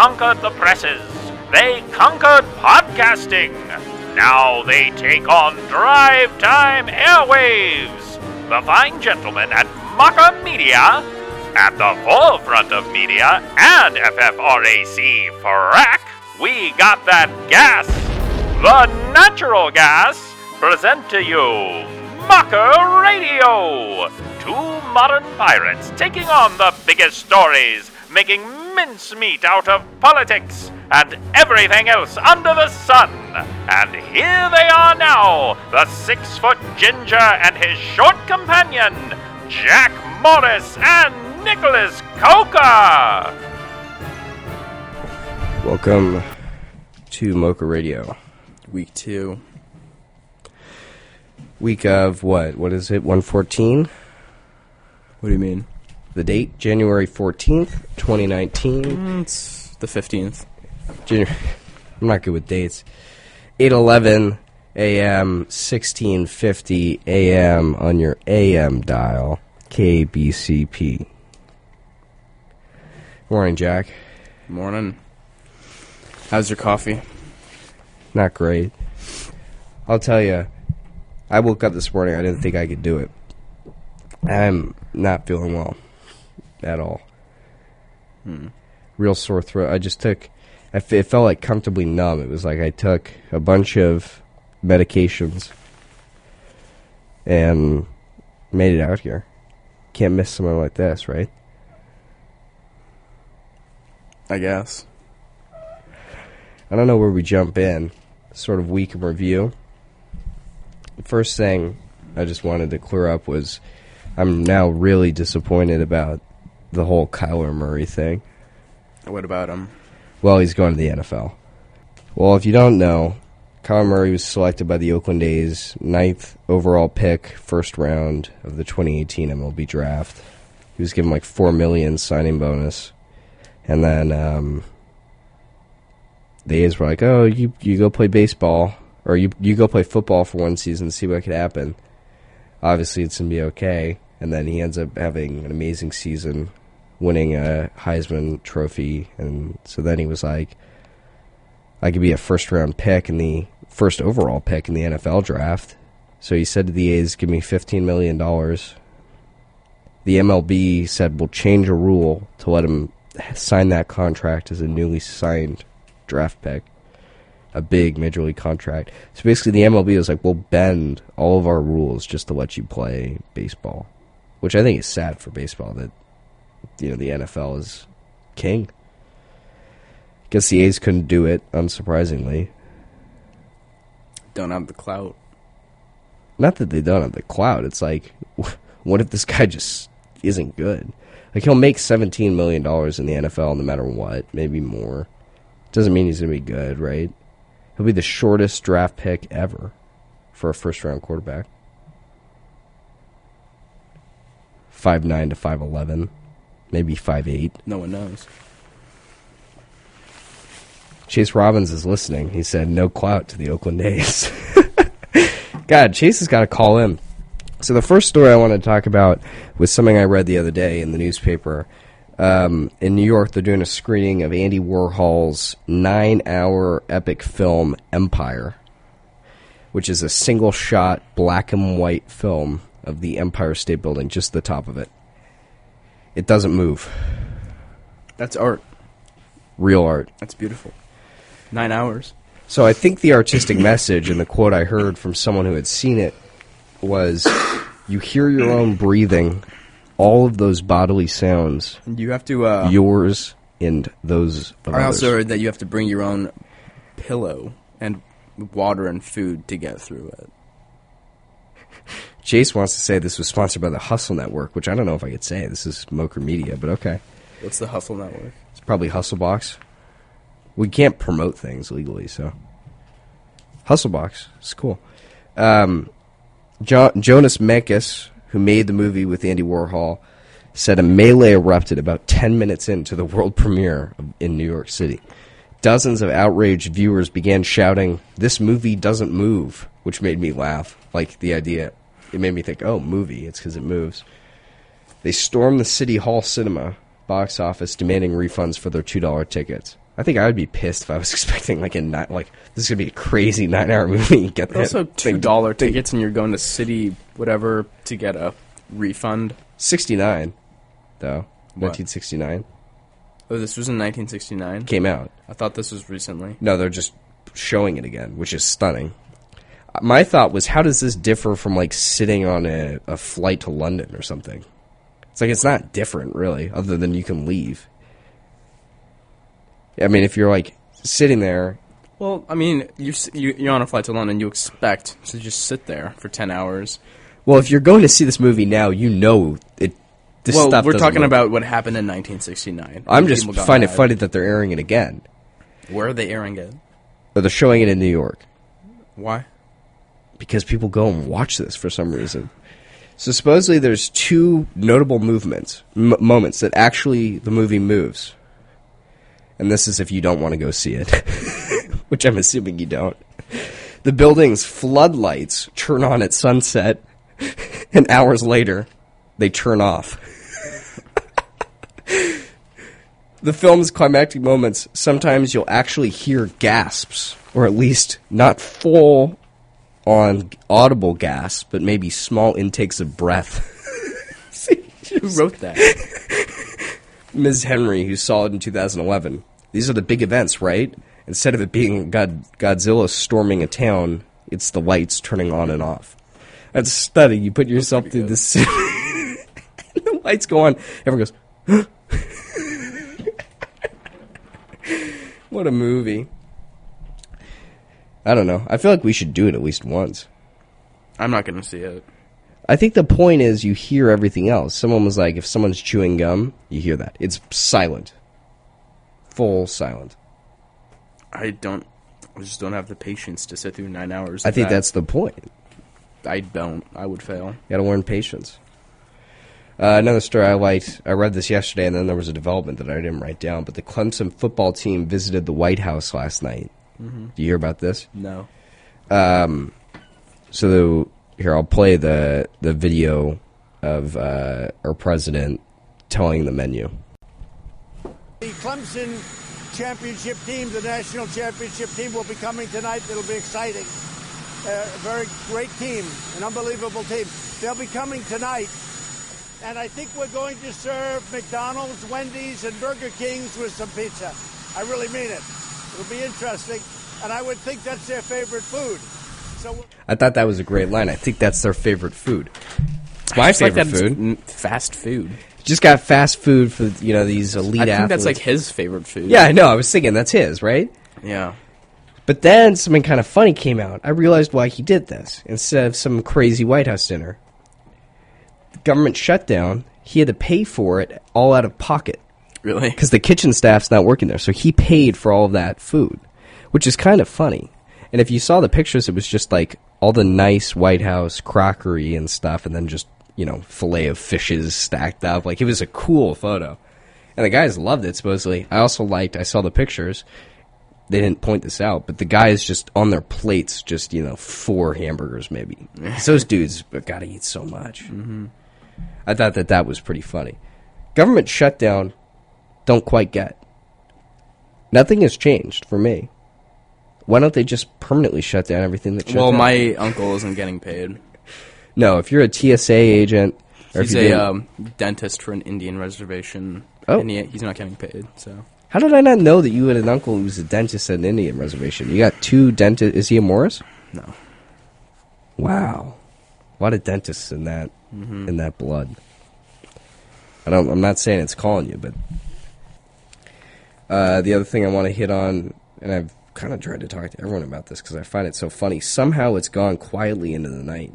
Conquered the presses. They conquered podcasting. Now they take on Drive Time Airwaves. The fine gentlemen at Mocher Media, at the forefront of media and FFRAC frack, we got that gas. The natural gas present to you Mocher Radio. Two modern pirates taking on the biggest stories, making mincemeat out of politics and everything else under the sun. And here they are now, the six foot ginger and his short companion, Jack Morris and Nicholas Coca. Welcome to Mocher Radio. Week two. Week of what? What is it? 114? What do you mean? The date? January 14th, 2019. Mm, it's the 15th. Janu- I'm not good with dates. 8:11 a.m. 16:50 a.m. on your AM dial, KBCP. Morning, Jack. Morning. How's your coffee? Not great. I'll tell you. I woke up this morning. I didn't think I could do it. I'm not feeling well at all. Hmm. Real sore throat. I just took. I f- it felt like comfortably numb. It was like I took a bunch of medications and made it out here. Can't miss something like this, right? I guess. I don't know where we jump in. Sort of week in review. The first thing I just wanted to clear up was I'm now really disappointed about the whole Kyler Murray thing. What about him? Well, he's going to the NFL. Well, if you don't know, Kyler Murray was selected by the Oakland A's, ninth overall pick, first round of the 2018 MLB draft. He was given like four million signing bonus, and then um, the A's were like, "Oh, you you go play baseball, or you you go play football for one season, and see what could happen." Obviously, it's gonna be okay, and then he ends up having an amazing season, winning a Heisman Trophy, and so then he was like, "I could be a first round pick and the first overall pick in the NFL draft." So he said to the A's, "Give me fifteen million dollars." The MLB said, "We'll change a rule to let him sign that contract as a newly signed draft pick, a big major league contract." So basically, the MLB was like, "We'll bend all of our rules just to let you play baseball," which I think is sad for baseball that you know the NFL is king. Guess the A's couldn't do it, unsurprisingly. Don't have the clout. Not that they don't have the clout. It's like, what if this guy just isn't good? Like he'll make seventeen million dollars in the NFL no matter what, maybe more. Doesn't mean he's gonna be good, right? He'll be the shortest draft pick ever for a first round quarterback. Five nine to five eleven, maybe five eight. No one knows. Chase Robbins is listening. He said no clout to the Oakland A's. God, Chase has got to call in. So the first story I want to talk about was something I read the other day in the newspaper. Um, in New York, they're doing a screening of Andy Warhol's nine-hour epic film Empire, which is a single-shot black and white film of the Empire State Building, just the top of it. It doesn't move. That's art. Real art. That's beautiful. Nine hours. So I think the artistic message and the quote I heard from someone who had seen it was you hear your own breathing, all of those bodily sounds, you have to. Uh, yours and those of I others. also heard that you have to bring your own pillow and water and food to get through it. Jace wants to say this was sponsored by the Hustle Network, which I don't know if I could say. This is Mocher Media, but okay. What's the Hustle Network? It's probably Hustlebox. We can't promote things legally, so Hustlebox. It's cool. Um, jo- Jonas Mekas, who made the movie with Andy Warhol, said a melee erupted about 10 minutes into the world premiere in New York City. Dozens of outraged viewers began shouting, This movie doesn't move, which made me laugh. Like the idea, it made me think, oh, movie, it's because it moves. They stormed the City Hall cinema, box office demanding refunds for their two dollar tickets. I think I would be pissed if I was expecting like a nine, like this is gonna be a crazy nine hour movie. Get that Also, two dollar tickets, and you're going to city whatever to get a refund. sixty nine, though. What? Oh, this was in 1969. came out. I thought this was recently. No, they're just showing it again, which is stunning. Uh, my thought was, how does this differ from like sitting on a, a flight to London or something? It's like it's not different, really, other than you can leave. I mean, if you're like sitting there, Well, I mean, you're you, you're on a flight to London. You expect to just sit there for 10 hours. Well, if you're going to see this movie now, you know it. This well, stuff we're talking about what happened in 1969. I'm just find it funny that they're airing it again, Where are they airing it? or they're showing it in New York. Why? because people go and watch this for some reason. So supposedly there's two notable movements, m- moments that actually the movie moves. And this is if you don't want to go see it, which I'm assuming you don't. The building's floodlights turn on at sunset, and hours later, they turn off. the film's climactic moments, sometimes you'll actually hear gasps, or at least not full on audible gasps, but maybe small intakes of breath. See, Who wrote that? Ms. Henry, who saw it in 2011. These are the big events, right? Instead of it being God- Godzilla storming a town, it's the lights turning on and off. That's stunning. You put yourself through good. this. the lights go on. Everyone goes, what a movie. I don't know. I feel like we should do it at least once. I'm not going to see it. I think the point is you hear everything else. Someone was like, if someone's chewing gum, you hear that. It's silent. Full silent. I don't. I just don't have the patience to sit through nine hours. I think that. that's the point. I don't. I would fail. You gotta learn patience. Uh, another story I liked, I read this yesterday, and then there was a development that I didn't write down, but the Clemson football team visited the White House last night. Do you hear about this? No. So the, here I'll play the the video of uh, our president telling the menu. The Clemson championship team, the national championship team, will be coming tonight. It'll be exciting. A very great team, an unbelievable team. They'll be coming tonight. And I think we're going to serve McDonald's, Wendy's, and Burger King's with some pizza. I really mean it. It'll be interesting. And I would think that's their favorite food. So we'll- I thought that was a great line. I think that's their favorite food. It's my Just like that food. fast food. Just got fast food for you know these elite I think athletes. that's like his favorite food. yeah, I know. I was thinking that's his, right? Yeah. But then something kind of funny came out. I realized why he did this instead of some crazy White House dinner. The government shutdown. He had to pay for it all out of pocket Really? because the kitchen staff's not working there. So he paid for all of that food, which is kind of funny. And if you saw the pictures, it was just like all the nice White House crockery and stuff, and then just you know fillet of fishes stacked up. Like it was a cool photo, and the guys loved it. Supposedly, I also liked. I saw the pictures. They didn't point this out, but the guys just on their plates, just you know, four hamburgers maybe. those dudes have got to eat so much. Mm-hmm. I thought that that was pretty funny. Government shutdown, don't quite get. Nothing has changed for me. Why don't they just permanently shut down everything that? Well, down? my uncle isn't getting paid. no. If you're a TSA agent, or He's if you're a um, dentist for an Indian reservation. Oh. And he, he's not getting paid, so. How did I not know that you had an uncle who was a dentist at an Indian reservation? You got two dentists. Is he a Morris? No. Wow, a lot of dentists in that in that blood. I don't. I'm not saying it's calling you, but uh, the other thing I want to hit on, and I've kind of tried to talk to everyone about this because I find it so funny. Somehow it's gone quietly into the night.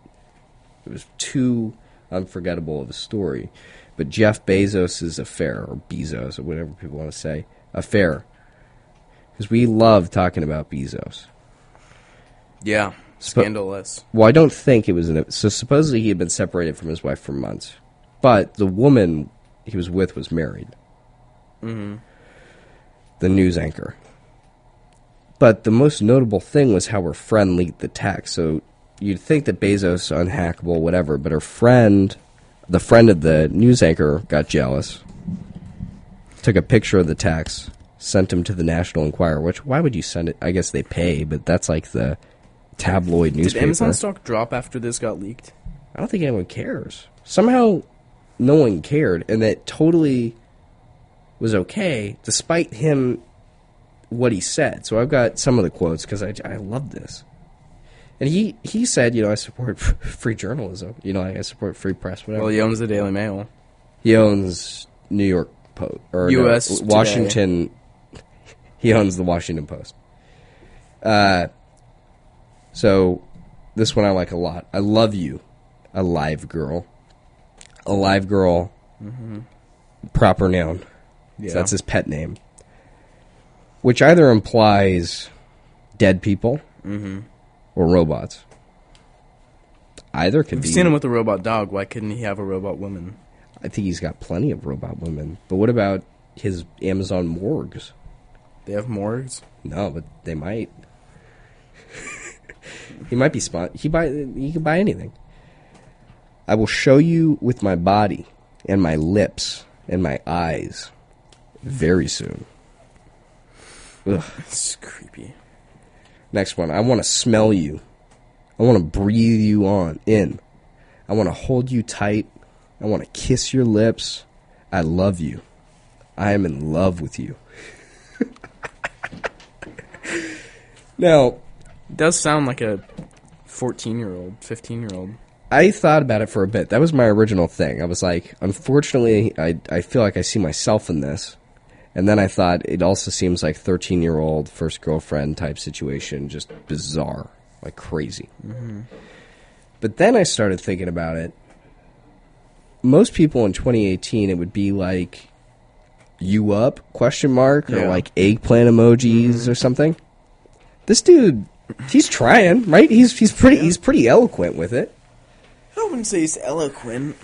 It was too unforgettable of a story. But Jeff Bezos' affair, or Bezos, or whatever people want to say, affair. Because we love talking about Bezos. Yeah. Scandalous. Well, I don't think it was an. So supposedly he had been separated from his wife for months, but the woman he was with was married. Mm-hmm. The news anchor. But the most notable thing was how her friend leaked the text. So you'd think that Bezos unhackable, whatever, but her friend, the friend of the news anchor, got jealous took a picture of the tax, sent him to the National Enquirer. Which why would you send it? I guess they pay, but that's like the tabloid newspaper. Did. Amazon stock drop after this got leaked? I don't think anyone cares. Somehow, no one cared, and that totally was okay, despite him what he said. So I've got some of the quotes because I I love this. And he, he said, you know, I support free journalism. You know, I support free press. Whatever. Well, he owns the Daily Mail. He owns New York Post or no, US Today. Washington. He owns the Washington Post. Uh, so this one I like a lot. I love you, alive girl. Alive girl. Proper noun. So Yeah. that's his pet name. Which either implies dead people or robots. Either could We've be. seen him with a robot dog. Why couldn't he have a robot woman? I think he's got plenty of robot women. But what about his Amazon morgues? They have morgues. No, but they might. he might be spot. He buy. He can buy anything. I will show you with my body and my lips and my eyes very soon. Ugh. It's creepy. Next one. I want to smell you. I want to breathe you on in. I want to hold you tight. I want to kiss your lips. I love you. I am in love with you. now, It does sound like a 14 year old, 15 year old. I thought about it for a bit. That was my original thing. I was like, unfortunately, I I feel like I see myself in this. And then I thought it also seems like 13 year old first girlfriend type situation, just bizarre, like crazy. Mm-hmm. But then I started thinking about it. Most people in 2018, it would be like, "You up?" question mark or Yeah. like eggplant emojis mm-hmm. or something. This dude, he's trying, right? He's he's pretty he's pretty eloquent with it. I wouldn't say he's eloquent.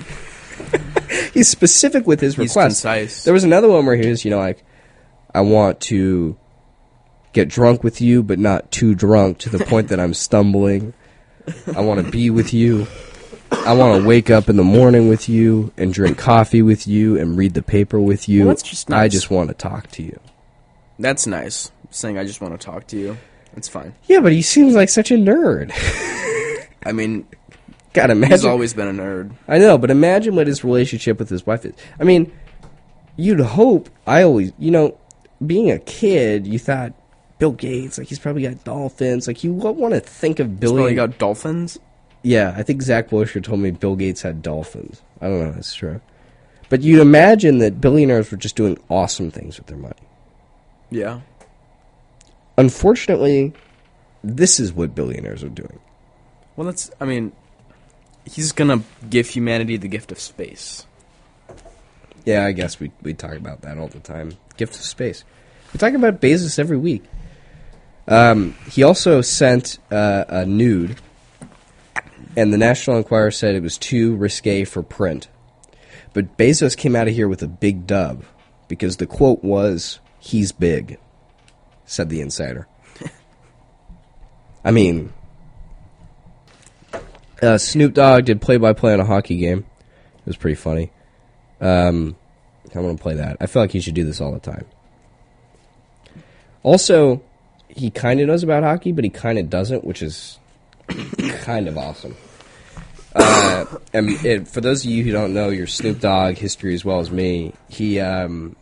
he's specific with his requests. There was another one where he was, you know, like, I want to get drunk with you, but not too drunk to the point that I'm stumbling. I want to be with you. I want to wake up in the morning with you and drink coffee with you and read the paper with you. Well, that's just I just want to talk to you. That's nice. Saying I just want to talk to you. It's fine. Yeah, but he seems like such a nerd. I mean, God, he's imagine. always been a nerd. I know, but imagine what his relationship with his wife is. I mean, you'd hope. I always, you know, being a kid, you thought Bill Gates, like he's probably got dolphins. Like you want to think of Bill. He's billion. probably got dolphins. Yeah, I think Zach Wilshire told me Bill Gates had dolphins. I don't know if that's true, but you'd imagine that billionaires were just doing awesome things with their money. Yeah. Unfortunately, this is what billionaires are doing. Well, that's. I mean, he's gonna give humanity the gift of space. Yeah, I guess we we talk about that all the time. Gift of space. We talk about Bezos every week. Um, he also sent uh, a nude, and the National Enquirer said it was too risque for print. But Bezos came out of here with a big dub because the quote was, "He's big," said the insider. I mean, uh, Snoop Dogg did play-by-play on a hockey game. It was pretty funny. Um, I'm gonna play that. I feel like he should do this all the time. Also, he kind of knows about hockey, but he kind of doesn't, which is kind of awesome. Uh, and it, for those of you who don't know your Snoop Dogg history as well as me, he um,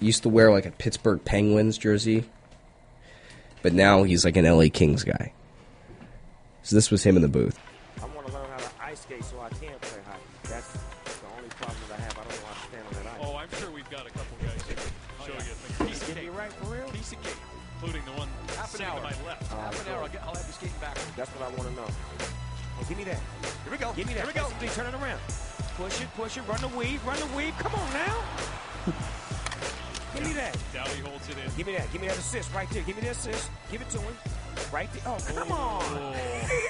used to wear like a Pittsburgh Penguins jersey, but now he's like an LA Kings guy. So this was him in the booth. Give me that. Here we go. Please turn it around. Push it, push it. Run the weave, run the weave. Come on now. give me that. Doughty holds it in. Give me that. Give me that assist right there. Give me the assist. Give it to him. Right there. Oh, come on.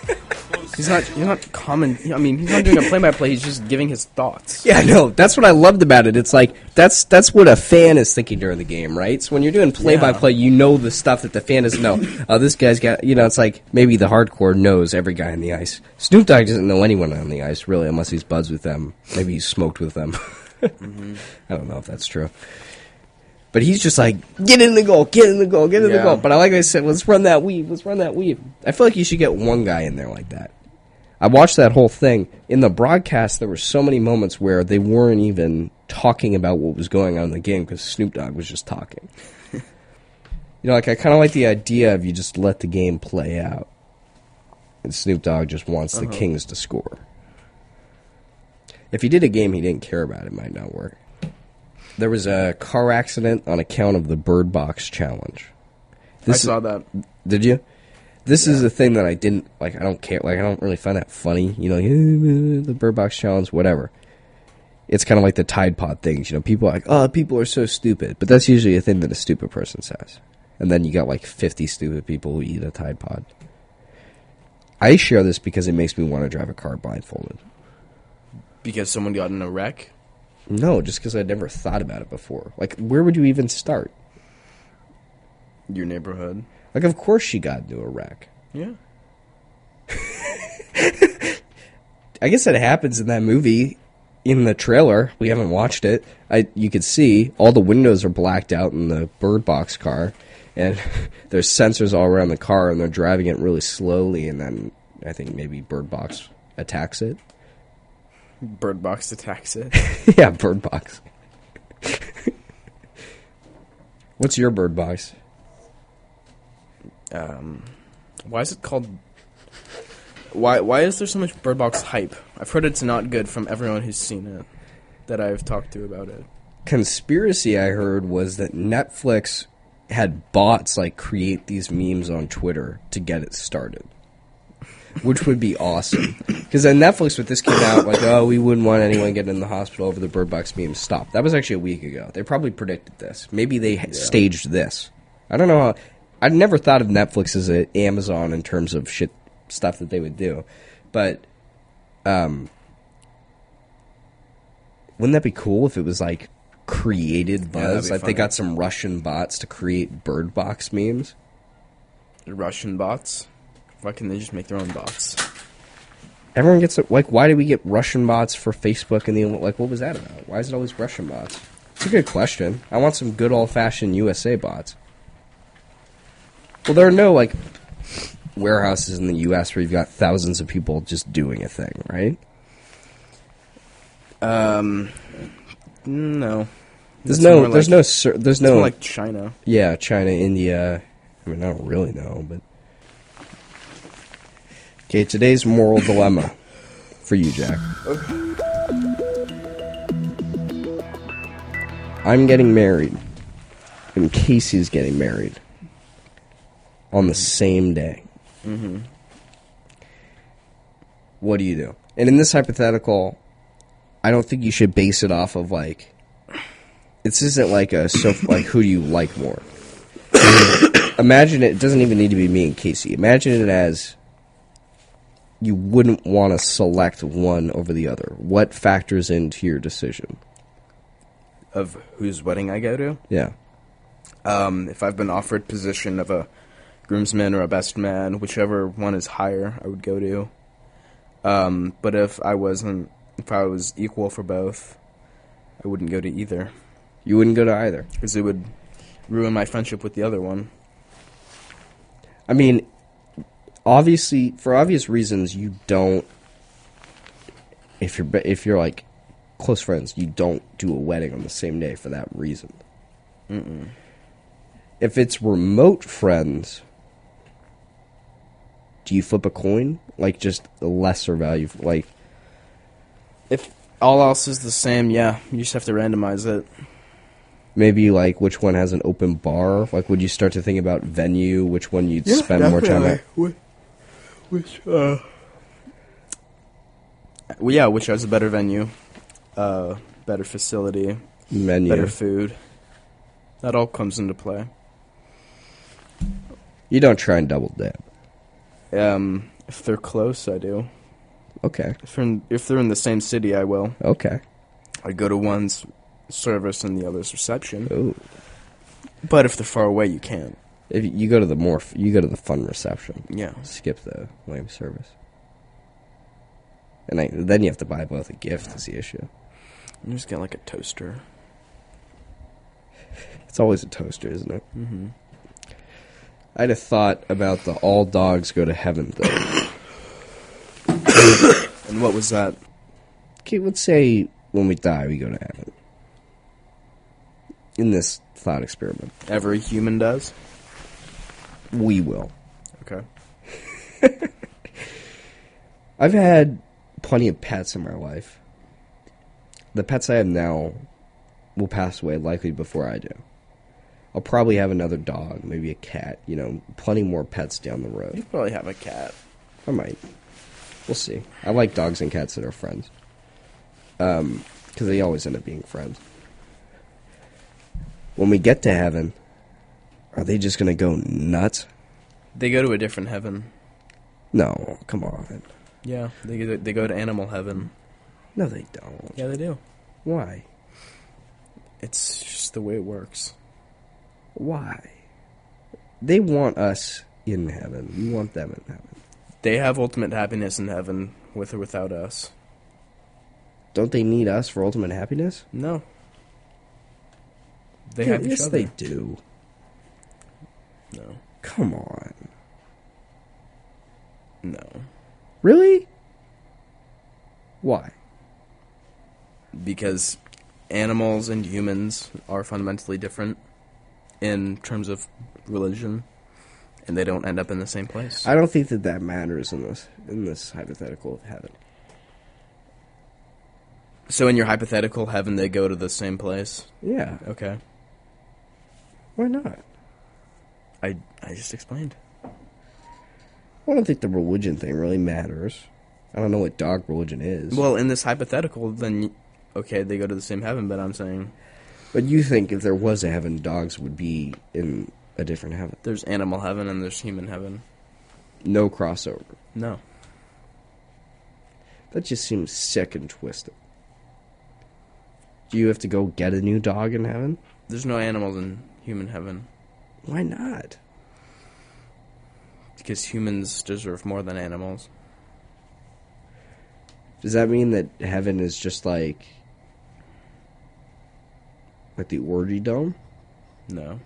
He's not. He's not common. I mean, he's not doing a play-by-play. He's just giving his thoughts. Yeah, no, that's what I loved about it. It's like that's that's what a fan is thinking during the game, right? So when you're doing play by play, you know the stuff that the fan doesn't know. Oh, this guy's got you know. It's like maybe the hardcore knows every guy on the ice. Snoop Dogg doesn't know anyone on the ice really, unless he's buds with them. Maybe he's smoked with them. Mm-hmm. I don't know if that's true. But he's just like, get in the goal, get in the goal, get in the goal. But I like I said, let's run that weave, let's run that weave. I feel like you should get one guy in there like that. I watched that whole thing. In the broadcast, there were so many moments where they weren't even talking about what was going on in the game because Snoop Dogg was just talking. you know, like I kind of like the idea of you just let the game play out, and Snoop Dogg just wants the uh-huh. Kings to score. If he did a game he didn't care about, it might not work. There was a car accident on account of the Bird Box challenge. I saw that. Did you? This is a thing that I didn't like. I don't care. Like I don't really find that funny. You know, "Eh, the Bird Box challenge, whatever. It's kind of like the Tide Pod things. You know, people are like, oh, people are so stupid, but that's usually a thing that a stupid person says. And then you got like fifty stupid people who eat a Tide Pod. I share this because it makes me want to drive a car blindfolded. Because someone got in a wreck. No, just because I'd never thought about it before. Like, where would you even start? Your neighborhood. Like, of course she got into a wreck. Yeah. I guess that happens in that movie. In the trailer, we haven't watched it. I you could see all the windows are blacked out in the Bird Box car, and there's sensors all around the car, and they're driving it really slowly. And then I think maybe Bird Box attacks it. Bird Box attacks it. yeah, Bird Box. What's your Bird Box? um, why is it called? Why why is there so much Bird Box hype? I've heard it's not good from everyone who's seen it. That I've talked to about it. conspiracy I heard was that Netflix had bots like create these memes on Twitter to get it started, which would be awesome. Because then Netflix, with this came out, like, oh, we wouldn't want anyone getting in the hospital over the Bird Box meme. Stop. That was actually a week ago. They probably predicted this. Maybe they ha- staged this. I don't know how. I'd never thought of Netflix as a Amazon in terms of shit stuff that they would do, but um, wouldn't that be cool if it was like created Yeah, buzz? be like they got some Russian bots to create bird box memes. Russian bots. Why can't they just make their own bots? Everyone gets it. Like, why do we get Russian bots for Facebook and the like? What was that about? Why is it always Russian bots? It's a good question. I want some good old fashioned USA bots. Well, there are no like warehouses in the U.S. where you've got thousands of people just doing a thing, right? Um, no. There's no, there's like- no, there's It's no more like China. Yeah, China, India. I mean, I don't really know, but. Okay, today's moral dilemma for you, Jack. I'm getting married, and Casey's getting married on the same day. Mm-hmm. What do you do? And in this hypothetical, I don't think you should base it off of like. This isn't like a so like who do you like more. Imagine it, it doesn't even need to be me and Casey. Imagine it as you wouldn't want to select one over the other. What factors into your decision? Of whose wedding I go to. Yeah. Um, if I've been offered position of a groomsman or a best man, whichever one is higher, I would go to. Um, but if I wasn't, if I was equal for both, I wouldn't go to either You wouldn't go to either. because it would ruin my friendship with the other one. I mean, obviously, for obvious reasons, you don't. If you're if you're like close friends, you don't do a wedding on the same day for that reason. Mm-mm. If it's remote friends, do you flip a coin? Like just the lesser value, like If all else is the same, yeah, you just have to randomize it. maybe like which one has an open bar? Like, would you start to think about venue? Which one you'd spend more time at? Which, which, uh, well, yeah, which has a better venue, uh, better facility, Menu. better food. That all comes into play. You don't try and double dip. Um, if they're close, I do. Okay. If they're in, if they're in the same city, I will. Okay. I go to one's service and the other's reception. Ooh. But if they're far away, you can't. If you- go to the more, you go to the fun reception. Yeah. Skip the lame service. And I, then you have to buy both a gift is the issue. You just get like a toaster. It's always a toaster, isn't it? Mm-hmm. I had a thought about the all dogs go to heaven thing. And what was that? okay, let's say when we die, we go to heaven. In this thought experiment, Every human does. We will. Okay. I've had plenty of pets in my life. The pets I have now will pass away likely before I do. I'll probably have another dog, maybe a cat, you know, plenty more pets down the road. You probably have a cat. I might. We'll see. I like dogs and cats that are friends. Um, because they always end up being friends. When we get to heaven, are they just gonna go nuts? They go to a different heaven. No, come on. Yeah, they go, they go to animal heaven. No, they don't. Yeah, they do. Why? It's just the way it works. Why? They want us in heaven. We want them in heaven. They have ultimate happiness in heaven with or without us. Don't they need us for ultimate happiness? No. They Yeah, have each yes, other. they do. No. Come on. No. Really? Why? Because animals and humans are fundamentally different in terms of religion, and they don't end up in the same place. I don't think that that matters in this in this hypothetical of heaven. so, in your hypothetical heaven, they go to the same place. Yeah. Okay. Why not? I I just explained. I don't think the religion thing really matters. I don't know what dog religion is. Well, in this hypothetical, then okay, they go to the same heaven. But I'm saying but you think if there was a heaven, dogs would be in a different heaven? there's animal heaven and there's human heaven. No crossover. No. That just seems sick and twisted. Do you have to go get a new dog in heaven? There's no animals in human heaven Why not? because humans deserve more than animals. Does that mean that heaven is just like like the orgy dome? No.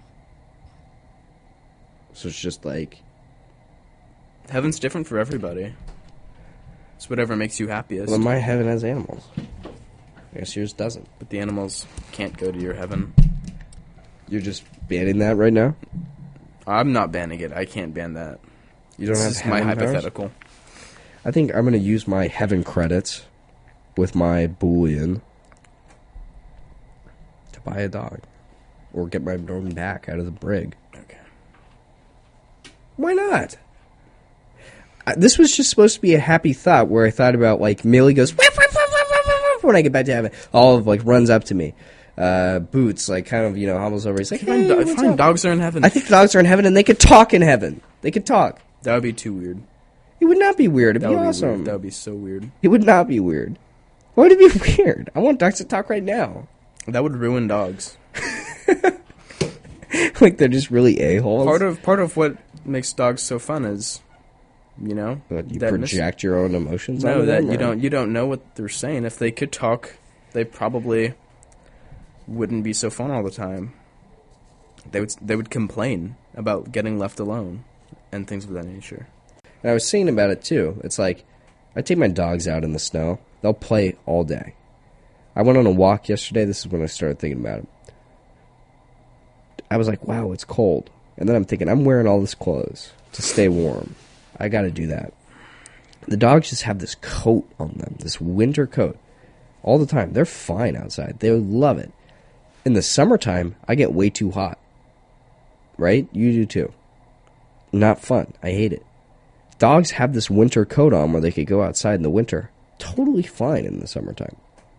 So it's just like Heaven's different for everybody. It's whatever makes you happiest. well, my heaven has animals. I guess yours doesn't. but the animals can't go to your heaven. You're just banning that right now. I'm not banning it. I can't ban that. You don't This have is my powers? hypothetical. I think I'm going to use my heaven credits with my boolean to buy a dog or get my Norman back out of the brig. Okay. Why not? I, this was just supposed to be a happy thought where I thought about like Millie goes "Woof, woof, woof, woof, woof, woof," when I get back to heaven. Olive like runs up to me. Uh, Boots like kind of you know hobbles over. He's like, hey, do- what's up?" dogs are in heaven. I think the dogs are in heaven and they could talk in heaven. They could talk. that would be too weird. It would not be weird. It'd That be would be awesome. weird. That would be so weird. It would not be weird. Why would it be weird? I want dogs to talk right now. That would ruin dogs. like they're just really a holes. Part of part of what makes dogs so fun is, you know, you that mis- project your own emotions. no, onto that them, you or- don't you don't know what they're saying. If they could talk, they probably wouldn't be so fun all the time. They would they would complain about getting left alone and things of that nature. And I was thinking about it too. It's like I take my dogs out in the snow. They'll play all day. I went on a walk yesterday. This is when I started thinking about it. I was like, "Wow, it's cold," and then I'm thinking, "I'm wearing all this clothes to stay warm. I got to do that." The dogs just have this coat on them, this winter coat, all the time. They're fine outside. They love it. In the summertime, I get way too hot. Right? You do too. Not fun. I hate it dogs have this winter coat on where they could go outside in the winter totally fine in the summertime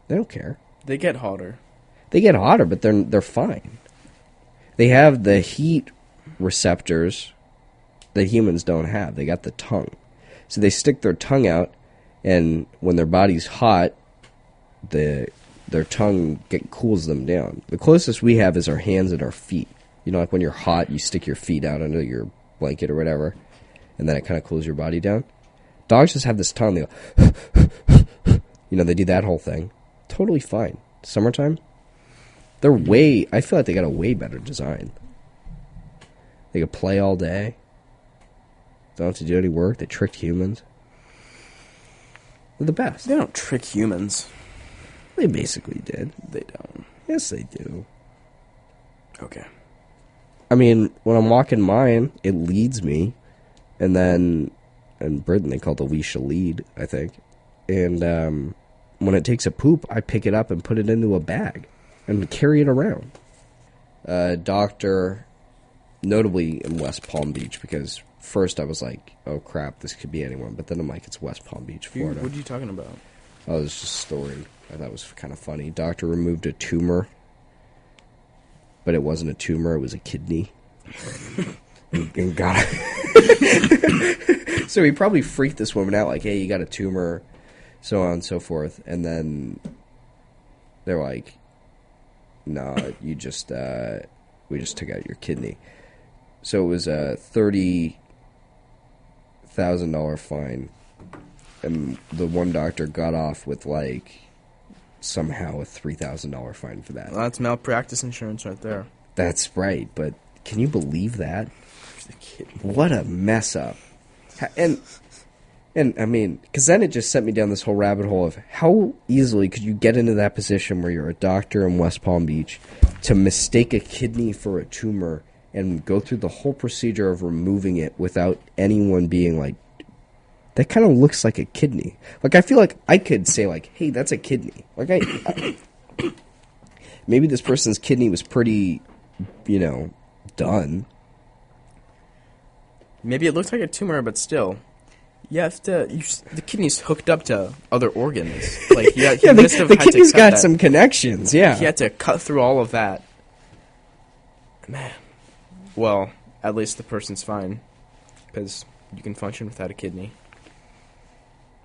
they don't care They get hotter. they get hotter but they're they're fine they have the heat receptors that humans don't have they got the tongue so they stick their tongue out and when their body's hot the their tongue get, cools them down the closest we have is our hands and our feet you know like when you're hot you stick your feet out under your blanket or whatever and then it kind of cools your body down. Dogs just have this tongue. They go, you know, they do that whole thing. Totally fine. Summertime, They're way. I feel like they got a way better design. They could play all day. Don't have to do any work. They tricked humans. They're the best. They don't trick humans. They basically did. They don't. Yes, they do. Okay. I mean, when I'm walking mine, it leads me, and then in Britain they call it the leash a lead, I think. And um, when it takes a poop, I pick it up and put it into a bag and carry it around. Uh, doctor, notably in West Palm Beach, because first I was like, "Oh crap, this could be anyone," but then I'm like, "It's West Palm Beach, Florida." what are you talking about? Oh, it's just a story. I thought was kind of funny. Doctor removed a tumor, but it wasn't a tumor; it was a kidney. and, and got so he probably freaked this woman out, like, "Hey, you got a tumor," so on and so forth. And then they're like, "No, you just uh, we just took out your kidney." So it was a thirty thousand dollar fine and the one doctor got off with like somehow a three thousand dollar fine for that. Well, that's malpractice insurance right there. That's right, but can you believe that? What a mess up! And and I mean, because then it just sent me down this whole rabbit hole of how easily could you get into that position where you're a doctor in West Palm Beach to mistake a kidney for a tumor and go through the whole procedure of removing it without anyone being like, that kind of looks like a kidney. Like I feel like I could say like, "Hey, that's a kidney." Like I, I maybe this person's kidney was pretty, you know, done. Maybe it looks like a tumor, but still, you have to. You, the kidney's hooked up to other organs. Like yeah, he Yeah, the, the kidney's got that. some connections. Yeah, He had to cut through all of that. Man, well, at least the person's fine because you can function without a kidney.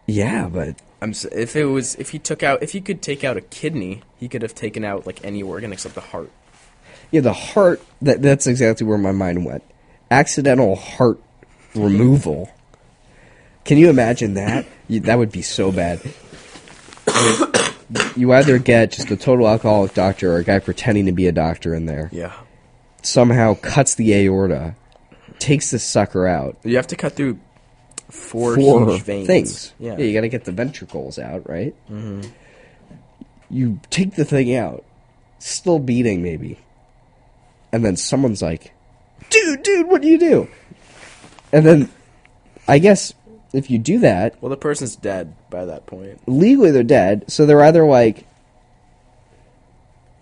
Yeah, but I'm s- if it was if he took out if he could take out a kidney, he could have taken out like any organ except the heart. yeah, the heart. That that's exactly where my mind went. Accidental heart removal. Can you imagine that? You, that would be so bad. I mean, you either get just a total alcoholic doctor or a guy pretending to be a doctor in there. Yeah, Somehow cuts the aorta, takes the sucker out. you have to cut through four, four things. Yeah, you got to get the ventricles out, right? Mm-hmm. You take the thing out, still beating maybe, and then someone's like, "Dude, dude, what do you do?" And then, I guess if you do that, Well, the person's dead by that point. legally they're dead. So they're either like,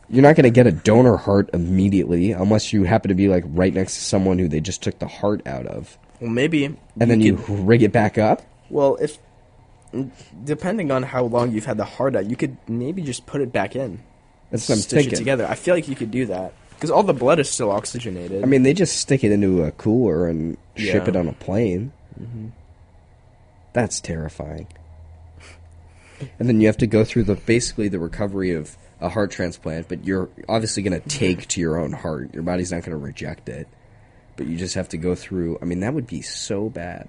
you're not going to get a donor heart immediately unless you happen to be like right next to someone who they just took the heart out of, Well, maybe. and then you could- rig it back up. Well, if depending on how long you've had the heart out, you could maybe just put it back in. That's what I'm stitch thinking. it together. I feel like you could do that because all the blood is still oxygenated. I mean, they just stick it into a cooler and ship it on a plane. Mm-hmm. That's terrifying. And then you have to go through the basically the recovery of a heart transplant, but you're obviously going to mm-hmm. take to your own heart. Your body's not going to reject it, but you just have to go through. I mean, that would be so bad.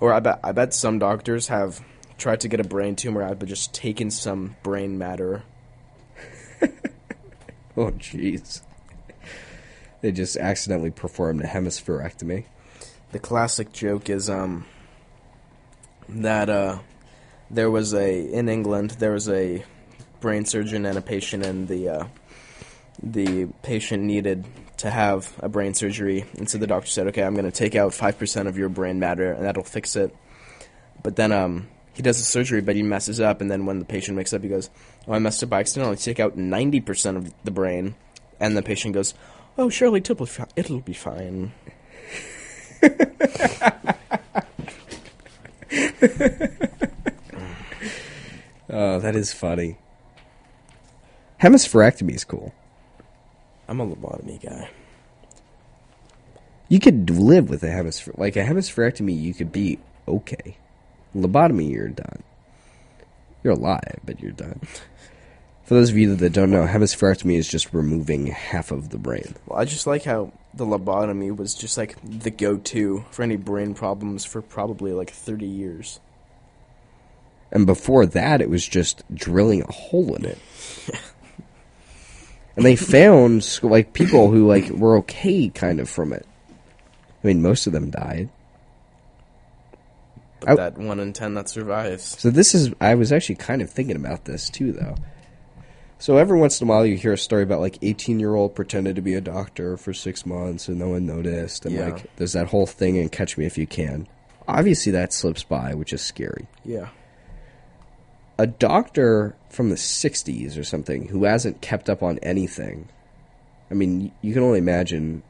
or I bet I bet some doctors have tried to get a brain tumor out, but just taken some brain matter. Oh, jeez. They just accidentally performed a hemispherectomy. The classic joke is um that uh there was a in England there was a brain surgeon and a patient and the uh the patient needed to have a brain surgery and so the doctor said okay I'm going to take out 5% of your brain matter and that'll fix it but then um he does the surgery but he messes up and then when the patient wakes up he goes oh I messed up by accident I'll take out 90% of the brain and the patient goes oh surely it'll be fi- it'll be fine Oh, that is funny. Hemispherectomy is cool. I'm a lobotomy guy. You could live with a hemisphere, like a hemispherectomy. You could be okay. Lobotomy, you're done. You're alive, but you're done. For those of you that don't know, hemispherectomy is just removing half of the brain. Well, I just like how the lobotomy was just like the go-to for any brain problems for probably like 30 years. And before that, it was just drilling a hole in it. and they found like people who like were okay kind of from it. I mean, most of them died. But I- that one in ten that survives. So this is I was actually kind of thinking about this too though. So every once in a while you hear a story about like 18 year old pretended to be a doctor for six months and no one noticed and Yeah. like there's that whole thing in Catch Me If You Can. Obviously that slips by, which is scary. Yeah. A doctor from the 60s or something who hasn't kept up on anything. I mean, you can only imagine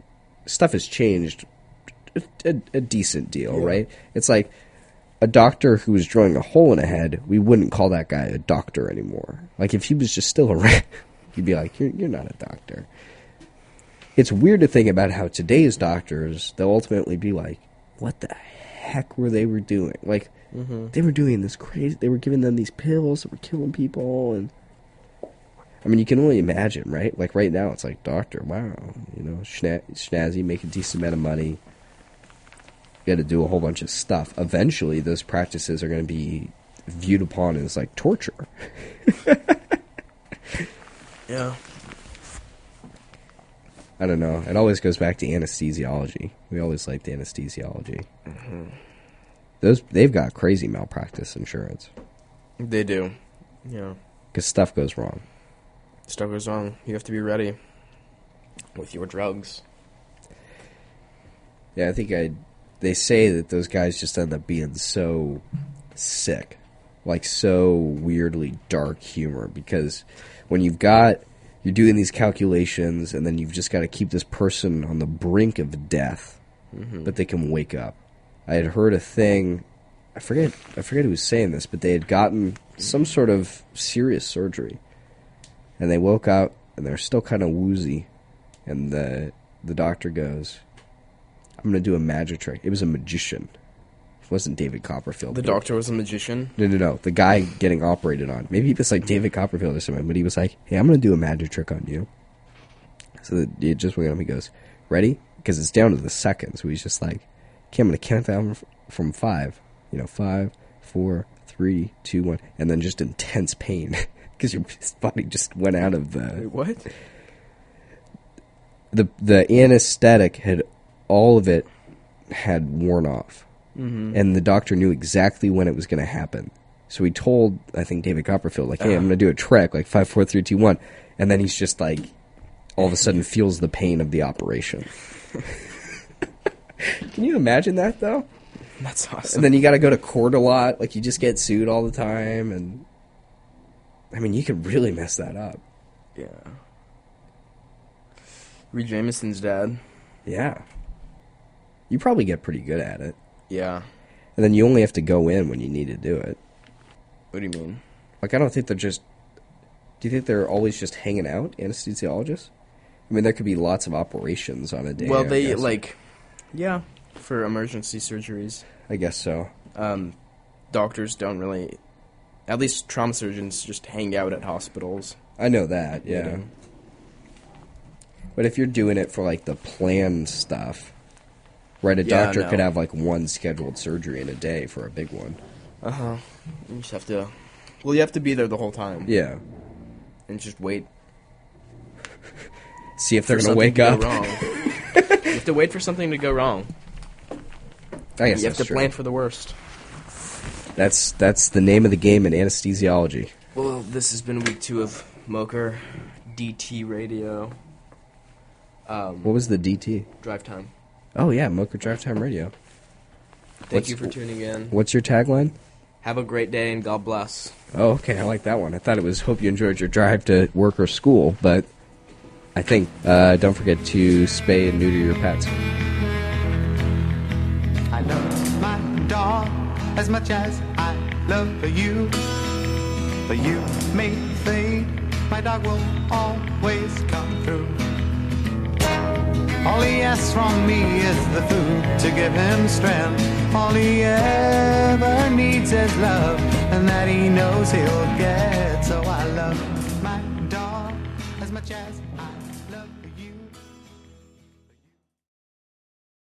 stuff has changed a, a, a decent deal, right? It's like a doctor who was drawing a hole in a head, we wouldn't call that guy a doctor anymore. Like if he was just still around, you'd be like, "You're you're not a doctor." It's weird to think about how today's doctors they'll ultimately be like, "What the heck were they were doing?" Like Mm-hmm. they were doing this crazy. They were giving them these pills that were killing people, and I mean, you can only imagine, right? Like right now, it's like doctor, wow, you know, schna- snazzy, make a decent amount of money You got to do a whole bunch of stuff. Eventually, those practices are going to be viewed upon as like torture. Yeah. I don't know. It always goes back to anesthesiology. We always liked anesthesiology. Mm-hmm. Those they've got crazy malpractice insurance They do. Yeah. because stuff goes wrong. Stuff goes wrong. You have to be ready with your drugs. Yeah, I think I. They say that those guys just end up being so sick, like so weirdly dark humor. Because when you've got you're doing these calculations, and then you've just got to keep this person on the brink of death, mm-hmm. but they can wake up. I had heard a thing. I forget. I forget who was saying this, but they had gotten some sort of serious surgery, and they woke up and they're still kind of woozy, and the the doctor goes, I'm gonna do a magic trick. It was a magician. It wasn't David Copperfield. The doctor was a magician. No, no, no. The guy getting operated on. Maybe he was like David Copperfield or something, but he was like, "Hey, I'm gonna do a magic trick on you." So the, it just went up. He goes, "Ready?" Because it's down to the seconds. So he's just like, "Okay, I'm gonna count down from five. You know, five, four, three, two, one, and then just intense pain because your body just went out of the what? the the anesthetic had all of it had worn off, Mm-hmm. and the doctor knew exactly when it was going to happen. So he told, I think David Copperfield, like, "Hey, I'm going to do a trick, like five, four, three, two, one," and then he's just like, all of a sudden feels the pain of the operation. Can you imagine that though? That's awesome. And then you got to go to court a lot, like you just get sued all the time, and I mean, you could really mess that up. yeah. Reed Jameson's dad. Yeah, you probably get pretty good at it. Yeah. And then you only have to go in when you need to do it. What do you mean? Like, I don't think they're just. Do you think they're always just hanging out, anesthesiologists? I mean, there could be lots of operations on a day. well, they like, yeah, for emergency surgeries. I guess so. Um, doctors don't really, at least trauma surgeons, just hang out at hospitals. I know that, yeah. know. But if you're doing it for, like, the planned stuff, right, a Yeah, doctor no. could have, like, one scheduled surgery in a day for a big one. Uh huh. You just have to. Well, you have to be there the whole time Yeah. and just wait. See if they're going to something wake go up. wrong. you have to wait for something to go wrong. I guess you have to true. plan for the worst. That's, that's the name of the game in anesthesiology. Well, this has been week two of Mocher DT Radio. Um, What was the DT? drive time. Oh, yeah, Mocher Drive Time Radio. Thank What's- you for tuning in. What's your tagline? Have a great day and God bless. Oh, okay. I like that one. I thought it was hope you enjoyed your drive to work or school, but I think uh, don't forget to spay and neuter your pets. I love my dog as much as I love you. But you may think my dog will always come through. All he asks from me is the food to give him strength. All he ever needs is love, and that he knows he'll get. So I love